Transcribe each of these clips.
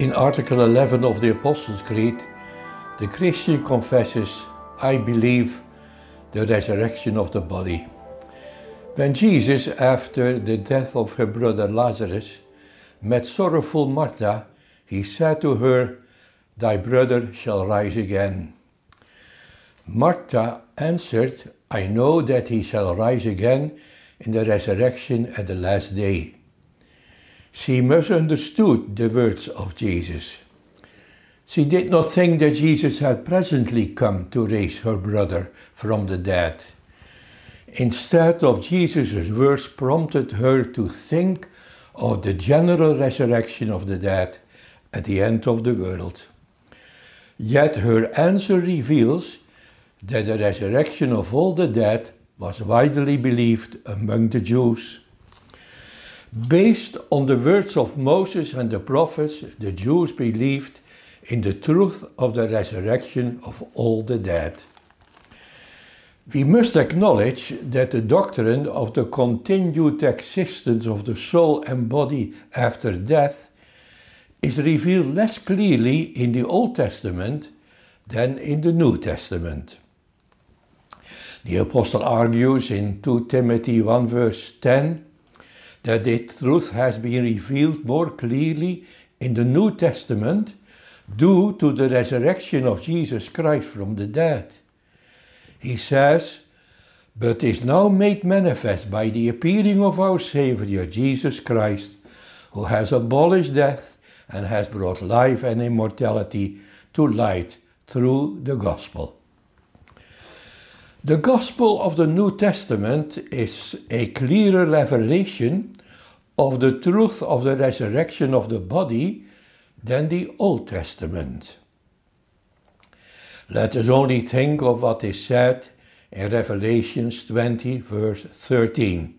In Article 11 of the Apostles' Creed, the Christian confesses, I believe the resurrection of the body. When Jesus, after the death of her brother Lazarus, met sorrowful Martha, he said to her, Thy brother shall rise again. Martha answered, I know that he shall rise again in the resurrection at the last day. She misunderstood the words of Jesus. She did not think that Jesus had presently come to raise her brother from the dead. Instead of Jesus' words prompted her to think of the general resurrection of the dead at the end of the world. Yet her answer reveals that the resurrection of all the dead was widely believed among the Jews. Based on the words of Moses and the prophets, the Jews believed in the truth of the resurrection of all the dead. We must acknowledge that the doctrine of the continued existence of the soul and body after death is revealed less clearly in the Old Testament than in the New Testament. The Apostle argues in 2 Timothy 1 verse 10 that the truth has been revealed more clearly in the New Testament due to the resurrection of Jesus Christ from the dead. He says, but is now made manifest by the appearing of our Saviour Jesus Christ, who has abolished death and has brought life and immortality to light through the gospel. The gospel of the New Testament is a clearer revelation of the truth of the resurrection of the body than the Old Testament. Let us only think of what is said in Revelations 20, verse 13.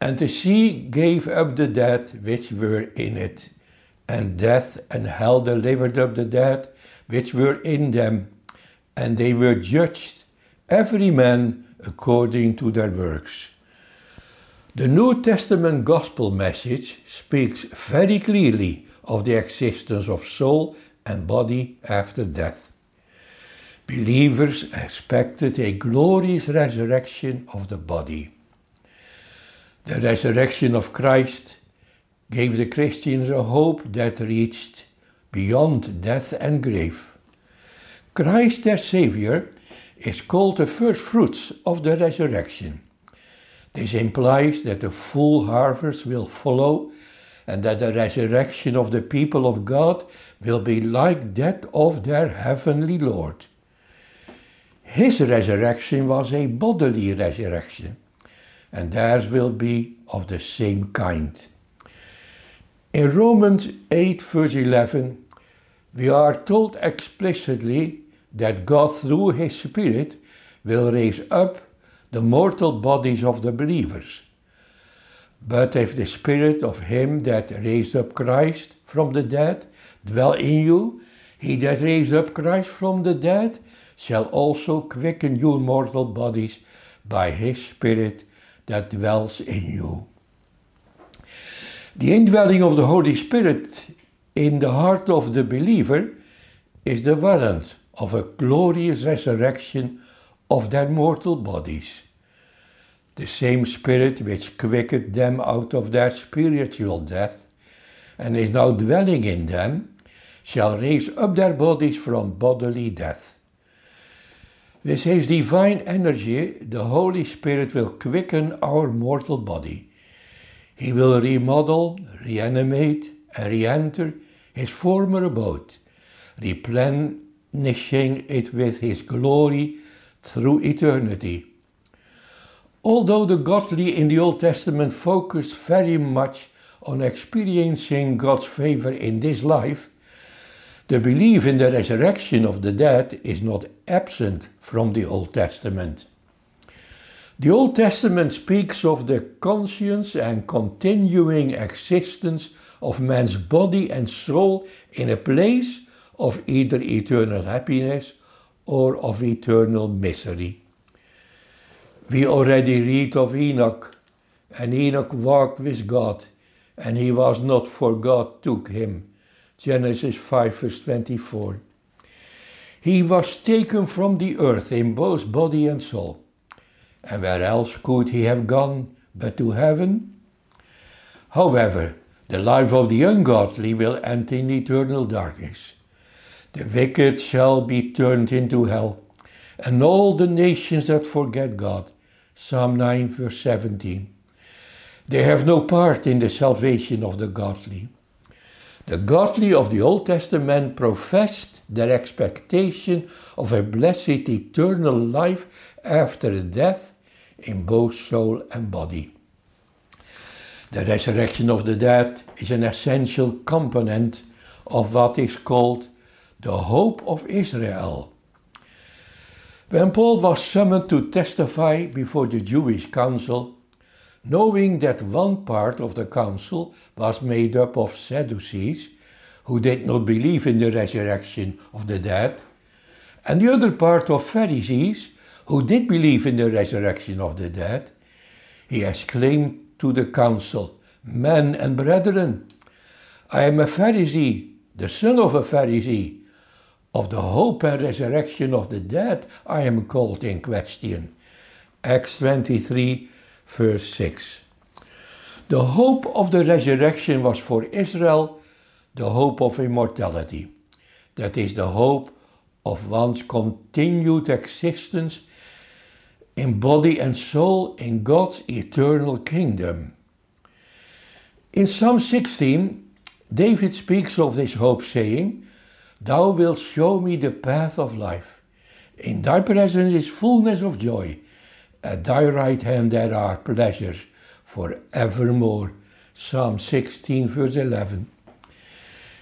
And the sea gave up the dead which were in it, and death and hell delivered up the dead which were in them, and they were judged every man according to their works. The New Testament gospel message speaks very clearly of the existence of soul and body after death. Believers expected a glorious resurrection of the body. The resurrection of Christ gave the Christians a hope that reached beyond death and grave. Christ, their Savior, is called the first fruits of the resurrection. This implies that the full harvest will follow and that the resurrection of the people of God will be like that of their heavenly Lord. His resurrection was a bodily resurrection, and theirs will be of the same kind. In Romans 8, verse 11, we are told explicitly that God, through His Spirit, will raise up the mortal bodies of the believers. But if the Spirit of Him that raised up Christ from the dead dwell in you, He that raised up Christ from the dead shall also quicken your mortal bodies by His Spirit that dwells in you. The indwelling of the Holy Spirit in the heart of the believer is the warrant of a glorious resurrection of their mortal bodies. The same Spirit which quickened them out of their spiritual death and is now dwelling in them shall raise up their bodies from bodily death. With His divine energy, the Holy Spirit will quicken our mortal body. He will remodel, reanimate, and re enter His former abode, replen replenishing it with His glory through eternity. Although the godly in the Old Testament focused very much on experiencing God's favor in this life, the belief in the resurrection of the dead is not absent from the Old Testament. The Old Testament speaks of the conscience and continuing existence of man's body and soul in a place of either eternal happiness or of eternal misery. We already read of Enoch, and Enoch walked with God, and he was not, for God took him. Genesis 5, verse 24. He was taken from the earth in both body and soul. And where else could he have gone but to heaven? However, the life of the ungodly will end in eternal darkness. The wicked shall be turned into hell, and all the nations that forget God. Psalm 9, verse 17. They have no part in the salvation of the godly. The godly of the Old Testament professed their expectation of a blessed eternal life after death in both soul and body. The resurrection of the dead is an essential component of what is called the hope of Israel. When Paul was summoned to testify before the Jewish council, knowing that one part of the council was made up of Sadducees, who did not believe in the resurrection of the dead, and the other part of Pharisees, who did believe in the resurrection of the dead, he exclaimed to the council, Men and brethren, I am a Pharisee, the son of a Pharisee. Of the hope and resurrection of the dead, I am called in question. Acts 23, verse 6. The hope of the resurrection was for Israel the hope of immortality. That is the hope of one's continued existence in body and soul in God's eternal kingdom. In Psalm 16, David speaks of this hope, saying, Thou wilt show me the path of life. In thy presence is fullness of joy. At thy right hand there are pleasures for evermore. Psalm 16, verse 11.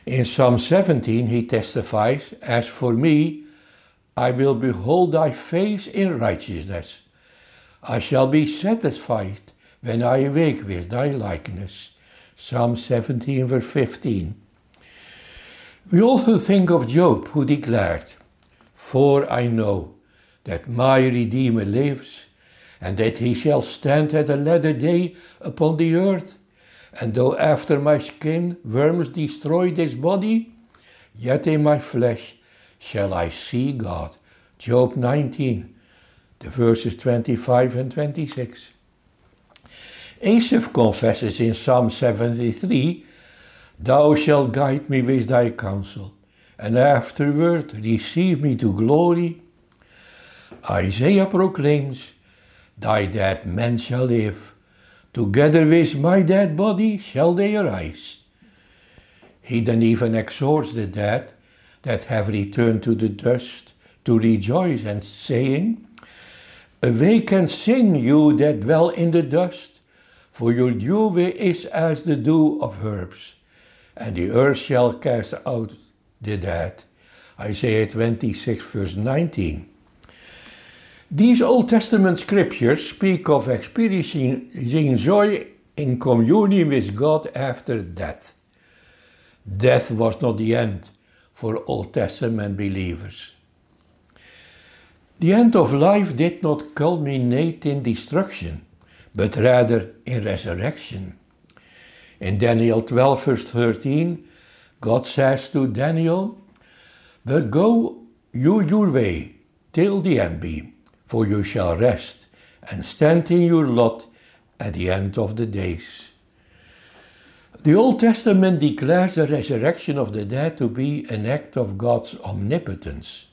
In Psalm 17, he testifies, As for me, I will behold thy face in righteousness. I shall be satisfied when I awake with thy likeness. Psalm 17, verse 15. We also think of Job, who declared, For I know that my Redeemer lives, and that he shall stand at the latter day upon the earth. And though after my skin worms destroy this body, yet in my flesh shall I see God. Job 19, the verses 25 and 26. Asaph confesses in Psalm 73 Thou shalt guide me with thy counsel, and afterward receive me to glory. Isaiah proclaims, Thy dead men shall live, together with my dead body shall they arise. He then even exhorts the dead that have returned to the dust to rejoice and saying, Awake and sing, you that dwell in the dust, for your dew is as the dew of herbs and the earth shall cast out the dead. Isaiah 26, verse 19. These Old Testament scriptures speak of experiencing joy in communion with God after death. Death was not the end for Old Testament believers. The end of life did not culminate in destruction, but rather in resurrection. In Daniel 12, verse 13, God says to Daniel, But go you your way till the end be, for you shall rest and stand in your lot at the end of the days. The Old Testament declares the resurrection of the dead to be an act of God's omnipotence.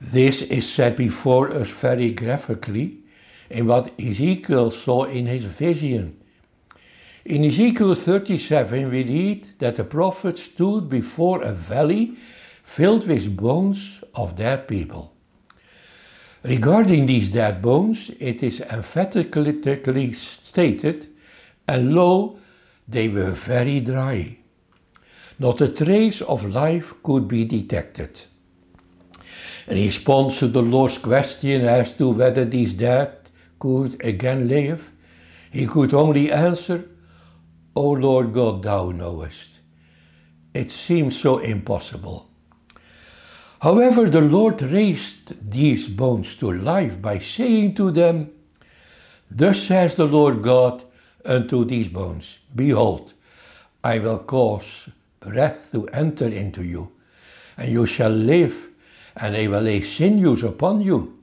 This is said before us very graphically in what Ezekiel saw in his vision in Ezekiel 37, we read that the prophet stood before a valley filled with bones of dead people. Regarding these dead bones, it is emphatically stated, and lo, they were very dry. Not a trace of life could be detected. In response to the Lord's question as to whether these dead could again live, he could only answer, O Lord God, thou knowest. It seems so impossible. However, the Lord raised these bones to life by saying to them, Thus says the Lord God unto these bones Behold, I will cause breath to enter into you, and you shall live, and I will lay sinews upon you,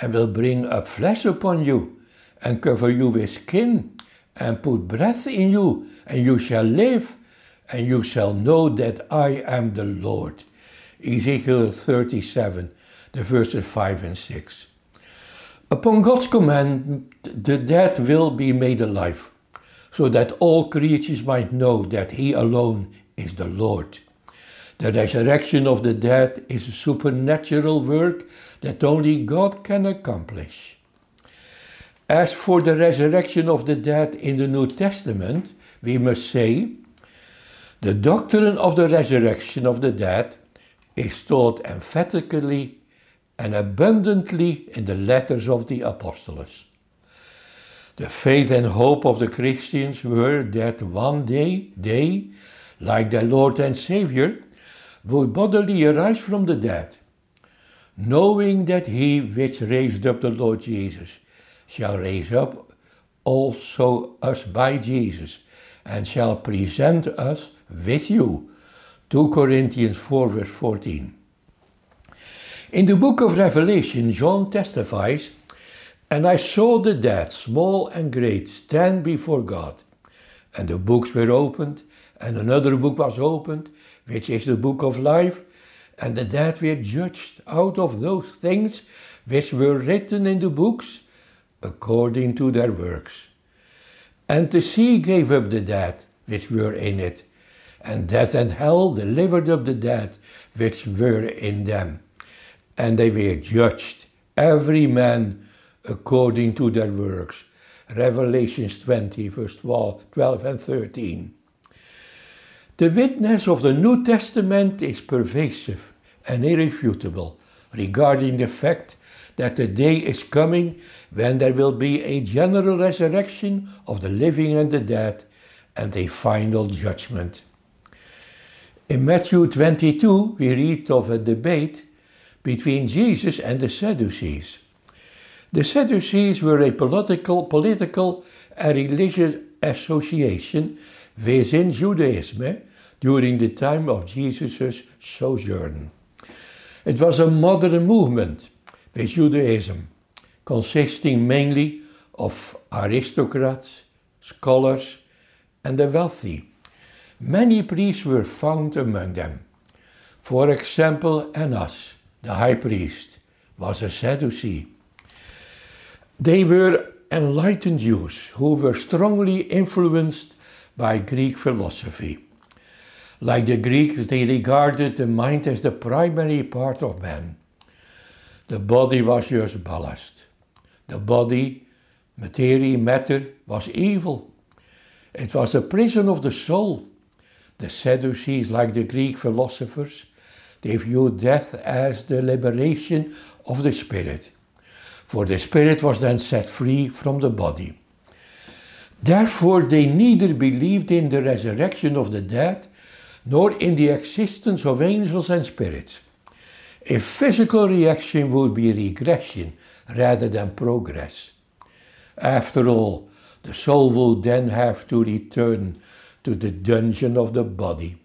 and will bring up flesh upon you, and cover you with skin, and put breath in you, and you shall live, and you shall know that I am the Lord. Ezekiel 37, the verses 5 and 6. Upon God's command, the dead will be made alive, so that all creatures might know that He alone is the Lord. The resurrection of the dead is a supernatural work that only God can accomplish. As for the resurrection of the dead in the New Testament, we must say, the doctrine of the resurrection of the dead is taught emphatically and abundantly in the letters of the apostles. The faith and hope of the Christians were that one day they, like their Lord and Savior, would bodily arise from the dead, knowing that he which raised up the Lord Jesus shall raise up also us by Jesus, and shall present us with you. 2 Corinthians 4 verse 14. In the book of Revelation, John testifies, And I saw the dead, small and great, stand before God. And the books were opened, and another book was opened, which is the book of life. And the dead were judged out of those things which were written in the books, according to their works. And the sea gave up the dead which were in it, and death and hell delivered up the dead which were in them and they were judged, every man according to their works. Revelations 20, verse 12 and 13. The witness of the New Testament is pervasive and irrefutable regarding the fact that the day is coming when there will be a general resurrection of the living and the dead and a final judgment. In Matthew 22, we read of a debate between Jesus and the Sadducees. The Sadducees were a political, political and religious association within Judaism during the time of Jesus' sojourn. It was a modern movement with Judaism, consisting mainly of aristocrats, scholars, and the wealthy. Many priests were found among them. For example, Annas, the high priest, was a Sadducee. They were enlightened Jews who were strongly influenced by Greek philosophy. Like the Greeks, they regarded the mind as the primary part of man. The body was just ballast. The body, materia, matter, was evil. It was the prison of the soul. The Sadducees, like the Greek philosophers, they viewed death as the liberation of the spirit, for the spirit was then set free from the body. Therefore, they neither believed in the resurrection of the dead nor in the existence of angels and spirits. A physical reaction would be regression rather than progress. After all, the soul will then have to return to the dungeon of the body.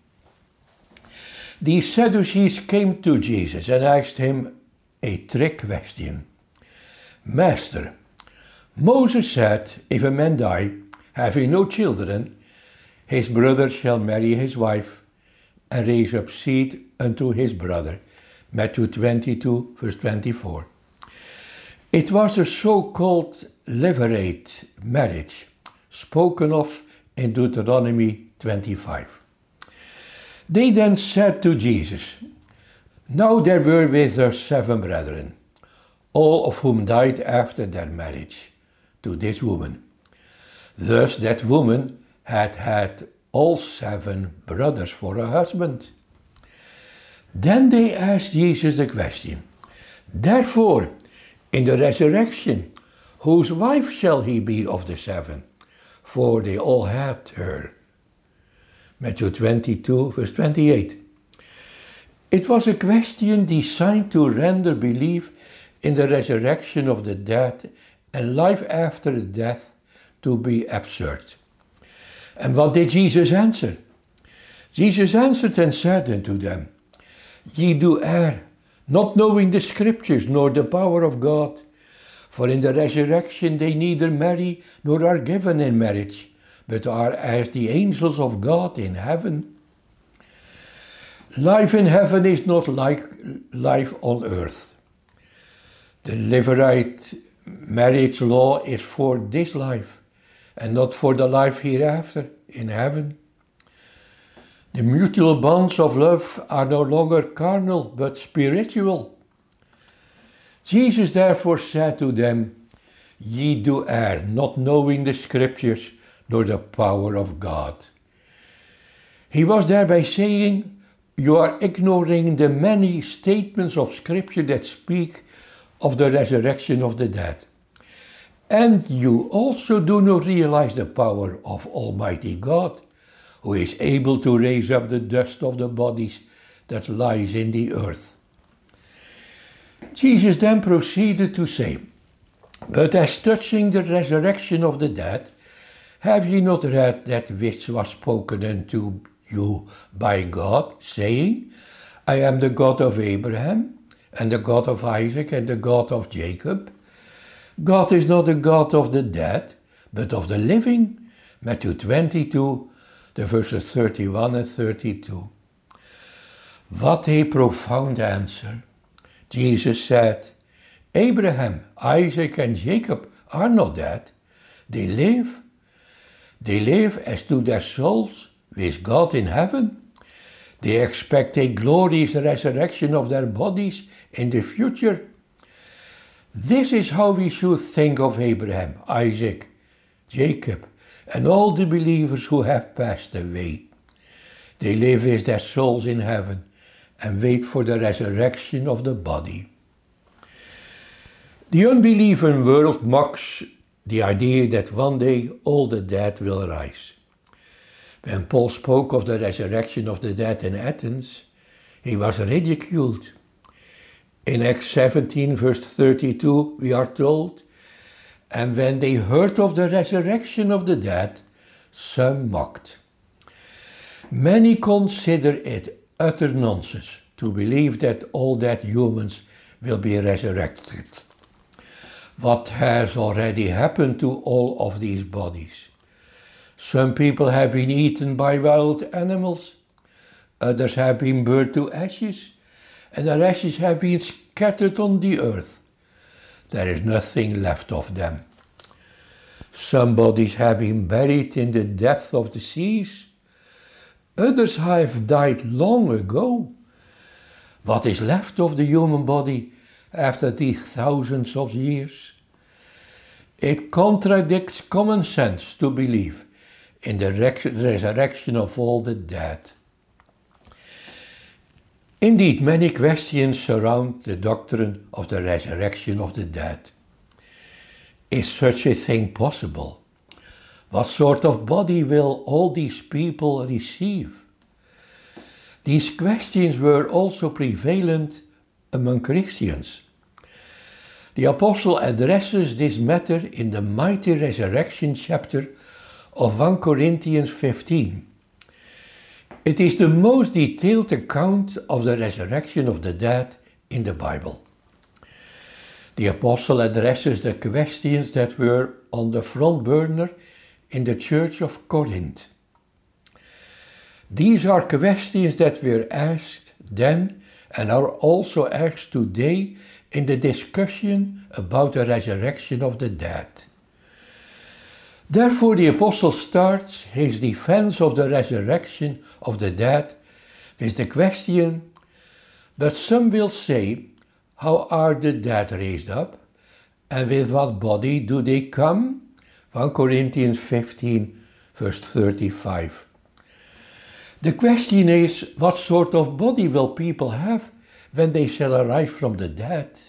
The Sadducees came to Jesus and asked him a trick question. Master, Moses said, if a man die, having no children, his brother shall marry his wife and raise up seed unto his brother. Matthew 22, verse 24. It was a so called levirate marriage spoken of in Deuteronomy 25. They then said to Jesus, Now there were with us seven brethren, all of whom died after their marriage to this woman. Thus that woman had had all seven brothers for a husband. Then they asked Jesus the question, Therefore, in the resurrection, whose wife shall he be of the seven? For they all had her. Matthew 22, verse 28. It was a question designed to render belief in the resurrection of the dead and life after death to be absurd. And what did Jesus answer? Jesus answered and said unto them, Ye do err, not knowing the Scriptures nor the power of God. For in the resurrection they neither marry nor are given in marriage, but are as the angels of God in heaven. Life in heaven is not like life on earth. The Levirate marriage law is for this life and not for the life hereafter in heaven. The mutual bonds of love are no longer carnal but spiritual. Jesus therefore said to them, Ye do err, not knowing the Scriptures nor the power of God. He was thereby saying, You are ignoring the many statements of Scripture that speak of the resurrection of the dead. And you also do not realize the power of Almighty God, who is able to raise up the dust of the bodies that lies in the earth. Jesus then proceeded to say, But as touching the resurrection of the dead, have ye not read that which was spoken unto you by God, saying, I am the God of Abraham, and the God of Isaac, and the God of Jacob? God is not the God of the dead, but of the living. Matthew 22, the verses 31 and 32. What a profound answer. Jesus said, Abraham, Isaac, and Jacob are not dead. They live. They live as do their souls with God in heaven. They expect a glorious resurrection of their bodies in the future. This is how we should think of Abraham, Isaac, Jacob, and all the believers who have passed away. They live with their souls in heaven and wait for the resurrection of the body. The unbelieving world mocks the idea that one day all the dead will rise. When Paul spoke of the resurrection of the dead in Athens, he was ridiculed. In Acts 17, verse 32, we are told, And when they heard of the resurrection of the dead, some mocked. Many consider it utter nonsense to believe that all dead humans will be resurrected. What has already happened to all of these bodies? Some people have been eaten by wild animals, others have been burned to ashes, and their ashes have been scattered on the earth. There is nothing left of them. Some bodies have been buried in the depth of the seas, Others have died long ago. What is left of the human body after these thousands of years? It contradicts common sense to believe in the resurrection of all the dead. Indeed, many questions surround the doctrine of the resurrection of the dead. Is such a thing possible? What sort of body will all these people receive? These questions were also prevalent among Christians. The Apostle addresses this matter in the mighty resurrection chapter of 1 Corinthians 15. It is the most detailed account of the resurrection of the dead in the Bible. The Apostle addresses the questions that were on the front burner in the Church of Corinth. These are questions that were asked then and are also asked today in the discussion about the resurrection of the dead. Therefore, the Apostle starts his defense of the resurrection of the dead with the question But some will say, How are the dead raised up? And with what body do they come? 1 Corinthians 15, verse 35. The question is what sort of body will people have when they shall arise from the dead?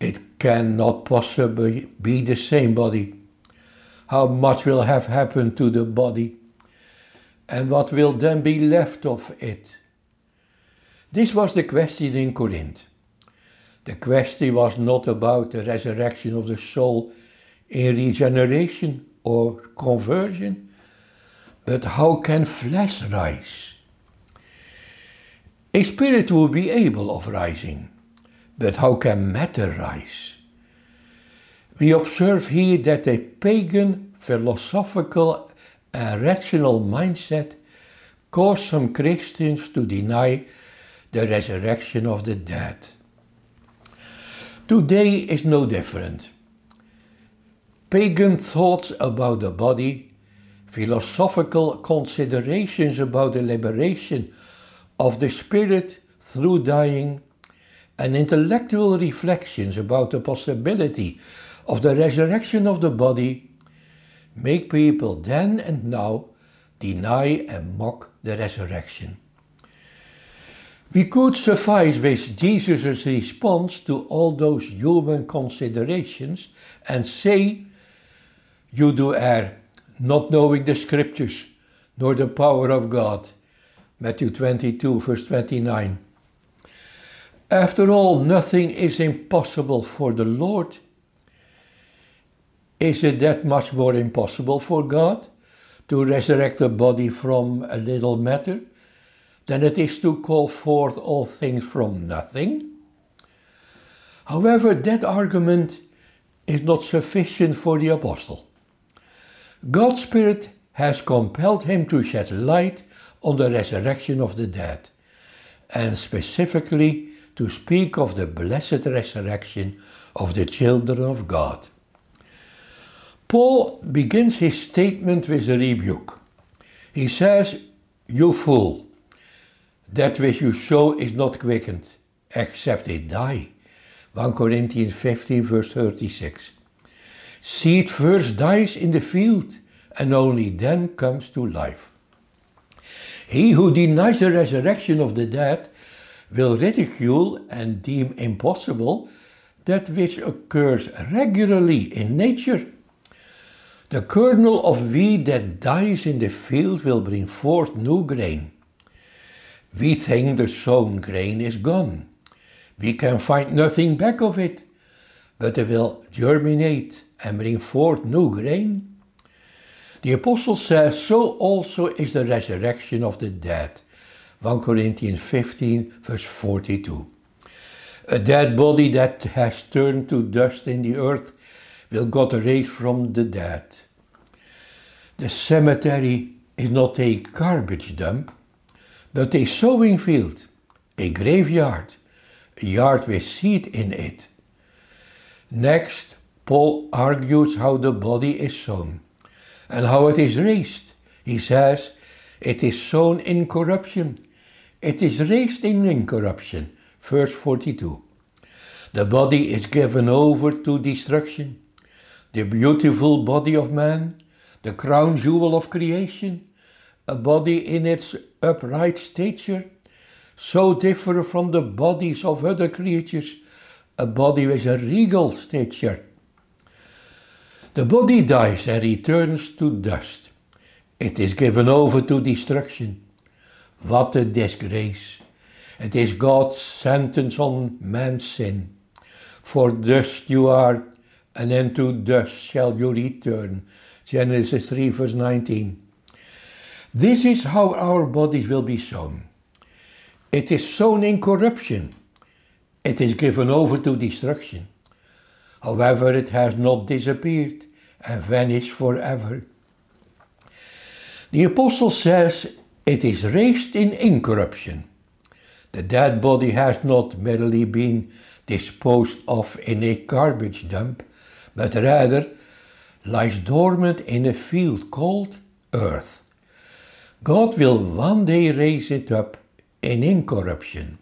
It cannot possibly be the same body. How much will have happened to the body? And what will then be left of it? This was the question in Corinth. The question was not about the resurrection of the soul in regeneration or conversion, But how can flesh rise? A spirit will be able of rising, but how can matter rise? We observe here that a pagan philosophical and rational mindset caused some Christians to deny the resurrection of the dead. Today is no different. Pagan thoughts about the body, philosophical considerations about the liberation of the spirit through dying, and intellectual reflections about the possibility of the resurrection of the body make people then and now deny and mock the resurrection. We could suffice with Jesus' response to all those human considerations and say, You do err, not knowing the scriptures, nor the power of God. Matthew 22, verse 29. After all, nothing is impossible for the Lord. Is it that much more impossible for God to resurrect a body from a little matter than it is to call forth all things from nothing? However, that argument is not sufficient for the apostle. God's Spirit has compelled him to shed light on the resurrection of the dead, and specifically to speak of the blessed resurrection of the children of God. Paul begins his statement with a rebuke. He says, You fool, that which you sow is not quickened, except it die. 1 Corinthians 15, verse 36. Seed first dies in the field, and only then comes to life. He who denies the resurrection of the dead will ridicule and deem impossible that which occurs regularly in nature the kernel of wheat that dies in the field will bring forth new grain. We think the sown grain is gone. We can find nothing back of it, but it will germinate and bring forth new grain. The apostle says, so also is the resurrection of the dead. 1 Corinthians 15, verse 42. A dead body that has turned to dust in the earth will God raise from the dead. The cemetery is not a garbage dump, but a sowing field, a graveyard, a yard with seed in it. Next, Paul argues how the body is sown and how it is raised. He says, It is sown in corruption, it is raised in incorruption. Verse 42. The body is given over to destruction. The beautiful body of man the crown jewel of creation, a body in its upright stature, so different from the bodies of other creatures, a body with a regal stature. The body dies and returns to dust. It is given over to destruction. What a disgrace! It is God's sentence on man's sin. For dust you are, and into dust shall you return. Genesis 3, verse 19. This is how our bodies will be sown. It is sown in corruption. It is given over to destruction. However, it has not disappeared and vanished forever. The apostle says it is raised in incorruption. The dead body has not merely been disposed of in a garbage dump, but rather lies dormant in a field called earth. God will one day raise it up in incorruption.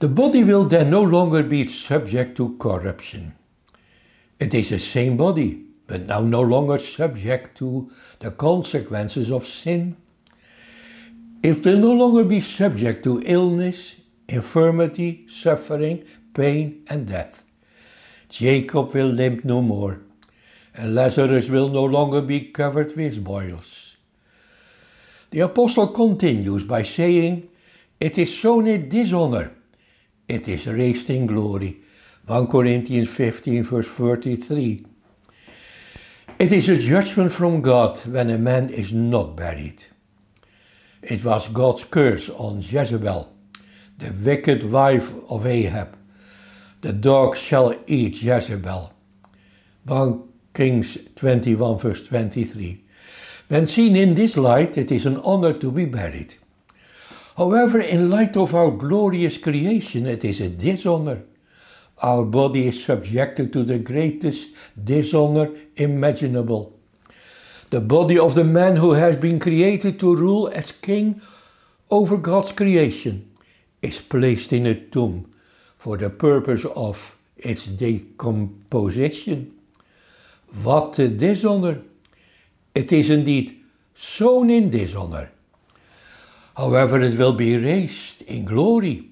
The body will then no longer be subject to corruption. It is the same body, but now no longer subject to the consequences of sin. It will no longer be subject to illness, infirmity, suffering, pain, and death. Jacob will limp no more, and Lazarus will no longer be covered with boils. The apostle continues by saying, It is sown in dishonor, it is raised in glory. 1 Corinthians 15, verse 33. It is a judgment from God when a man is not buried. It was God's curse on Jezebel, the wicked wife of Ahab. The dogs shall eat Jezebel. 1 Kings 21, verse 23. When seen in this light, it is an honor to be buried. However, in light of our glorious creation, it is a dishonor. Our body is subjected to the greatest dishonor imaginable. The body of the man who has been created to rule as king over God's creation is placed in a tomb for the purpose of its decomposition. What a dishonor! It is indeed sown in dishonor. However, it will be raised in glory.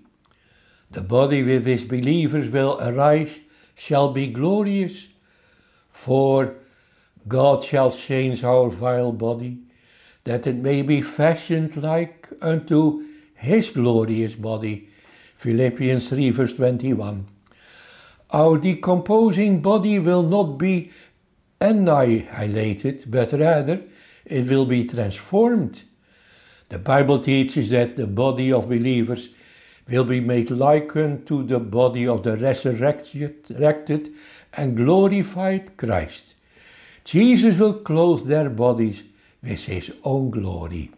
The body with which believers will arise shall be glorious, for God shall change our vile body, that it may be fashioned like unto his glorious body. Philippians 3, verse 21. Our decomposing body will not be annihilated, but rather it will be transformed. The Bible teaches that the body of believers will be made like unto the body of the resurrected and glorified Christ. Jesus will clothe their bodies with his own glory.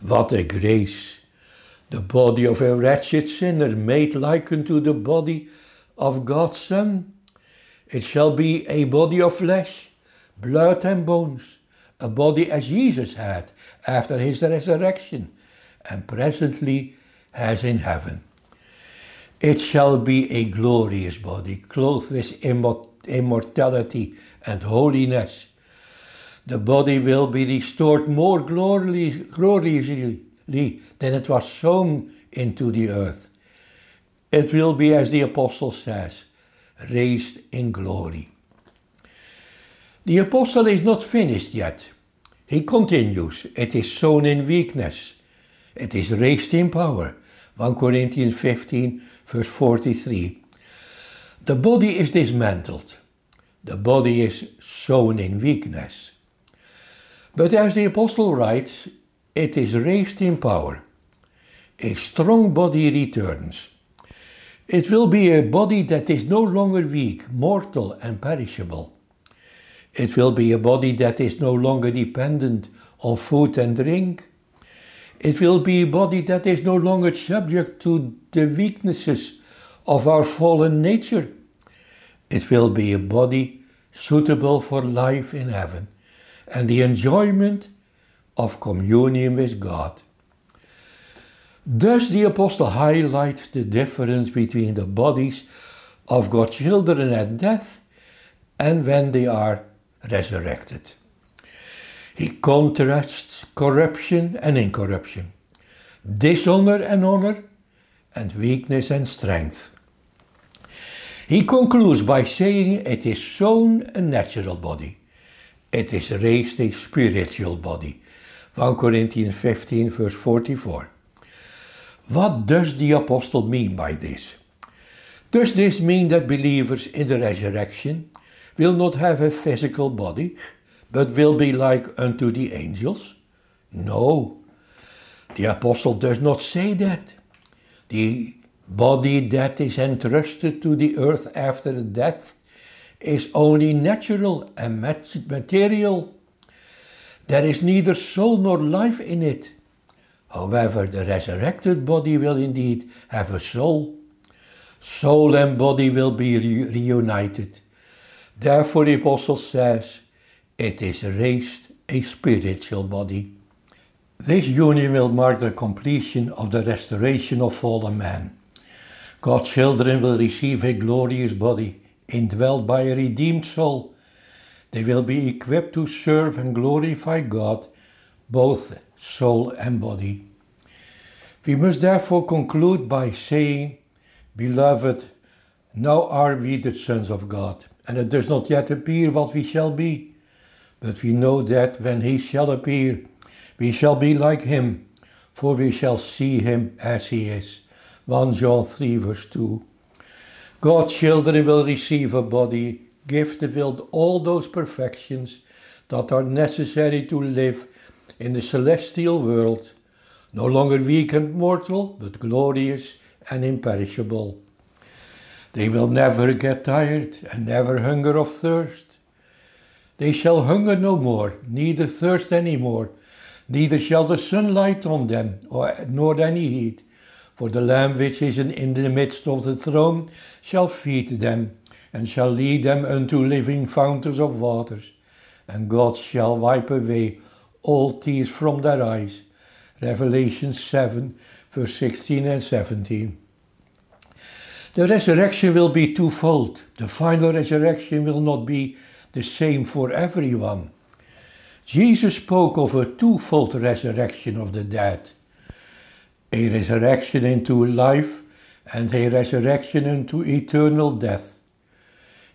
What a grace! The body of a wretched sinner made like unto the body of God's Son. It shall be a body of flesh, blood and bones, a body as Jesus had after his resurrection, and presently has in heaven. It shall be a glorious body, clothed with immortality and holiness. The body will be restored more gloriously than it was sown into the earth. It will be, as the apostle says, raised in glory. The apostle is not finished yet. He continues, it is sown in weakness, it is raised in power. 1 Corinthians 15, verse 43. The body is dismantled. The body is sown in weakness. But as the apostle writes, it is raised in power. A strong body returns. It will be a body that is no longer weak, mortal, and perishable. It will be a body that is no longer dependent on food and drink. It will be a body that is no longer subject to the weaknesses of our fallen nature. It will be a body suitable for life in heaven and the enjoyment of communion with God. Thus, the apostle highlights the difference between the bodies of God's children at death and when they are resurrected. He contrasts corruption and incorruption, dishonor and honor, and weakness and strength. He concludes by saying it is sown a natural body, it is raised a spiritual body. 1 Corinthians 15, verse 44. What does the apostle mean by this? Does this mean that believers in the resurrection will not have a physical body, but will be like unto the angels? No, the apostle does not say that. The body that is entrusted to the earth after death is only natural and material. There is neither soul nor life in it. However, the resurrected body will indeed have a soul. Soul and body will be re reunited. Therefore, the apostle says, it is raised a spiritual body. This union will mark the completion of the restoration of fallen man. God's children will receive a glorious body, indwelt by a redeemed soul. They will be equipped to serve and glorify God, both soul and body. We must therefore conclude by saying, Beloved, now are we the sons of God and it does not yet appear what we shall be. But we know that when he shall appear, we shall be like him, for we shall see him as he is. 1 John 3, verse 2. God's children will receive a body gifted with all those perfections that are necessary to live in the celestial world, no longer weak and mortal, but glorious and imperishable. They will never get tired and never hunger of thirst. They shall hunger no more, neither thirst any more, neither shall the sun light on them, or, nor any heat. For the Lamb which is in the midst of the throne shall feed them, and shall lead them unto living fountains of waters, and God shall wipe away all tears from their eyes. Revelation 7, verse 16 and 17. The resurrection will be twofold. The final resurrection will not be the same for everyone. Jesus spoke of a twofold resurrection of the dead a resurrection into life and a resurrection into eternal death.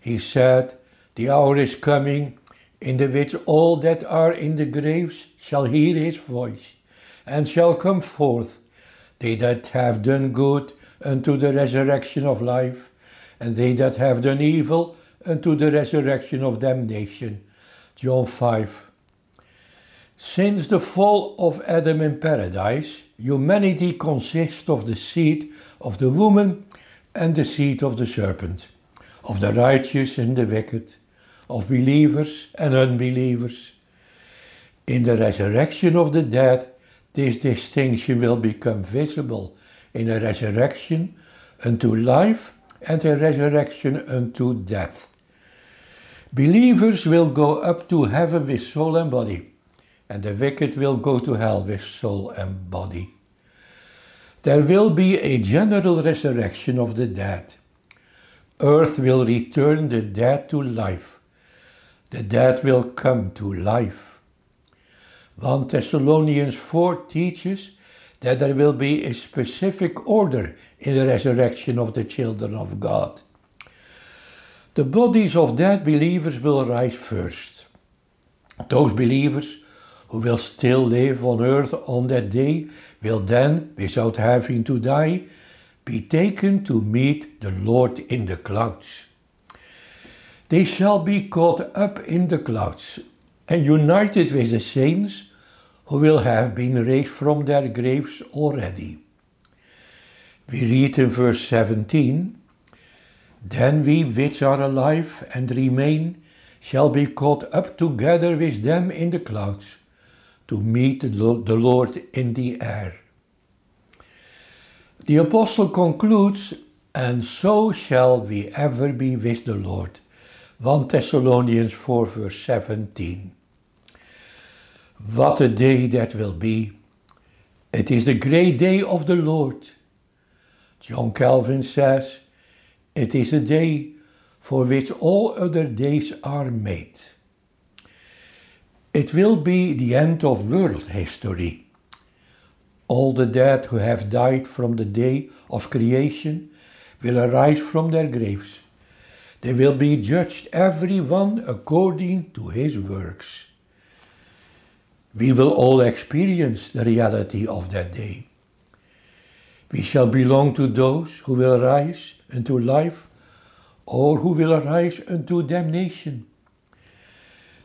He said, The hour is coming in the which all that are in the graves shall hear his voice, and shall come forth, they that have done good unto the resurrection of life, and they that have done evil unto the resurrection of damnation. John 5. Since the fall of Adam in paradise, humanity consists of the seed of the woman and the seed of the serpent, of the righteous and the wicked, of believers and unbelievers. In the resurrection of the dead, this distinction will become visible in a resurrection unto life and a resurrection unto death. Believers will go up to heaven with soul and body, and the wicked will go to hell with soul and body. There will be a general resurrection of the dead. Earth will return the dead to life. The dead will come to life. 1 Thessalonians 4 teaches that there will be a specific order in the resurrection of the children of God. The bodies of dead believers will rise first. Those believers who will still live on earth on that day will then, without having to die, be taken to meet the Lord in the clouds. They shall be caught up in the clouds and united with the saints who will have been raised from their graves already. We read in verse 17 Then we which are alive and remain shall be caught up together with them in the clouds to meet the Lord in the air. The apostle concludes, and so shall we ever be with the Lord. 1 Thessalonians 4 verse 17. What a day that will be. It is the great day of the Lord. John Calvin says, It is a day for which all other days are made. It will be the end of world history. All the dead who have died from the day of creation will arise from their graves. They will be judged, every one according to his works we will all experience the reality of that day. We shall belong to those who will rise unto life or who will rise unto damnation.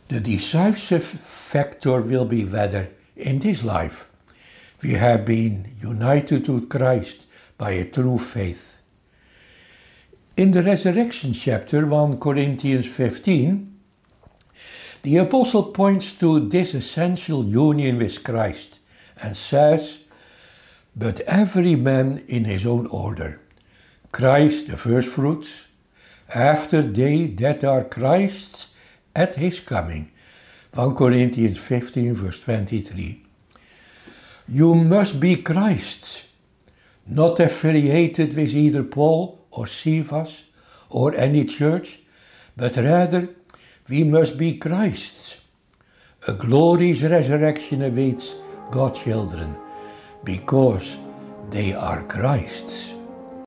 The decisive factor will be whether in this life we have been united to Christ by a true faith. In the resurrection chapter 1 Corinthians 15, the apostle points to this essential union with Christ and says, But every man in his own order. Christ the firstfruits, after they that are Christ's at his coming. 1 Corinthians 15, verse 23. You must be Christ's, not affiliated with either Paul or Cephas or any church, but rather we must be Christ's. A glorious resurrection awaits God's children because they are Christ's.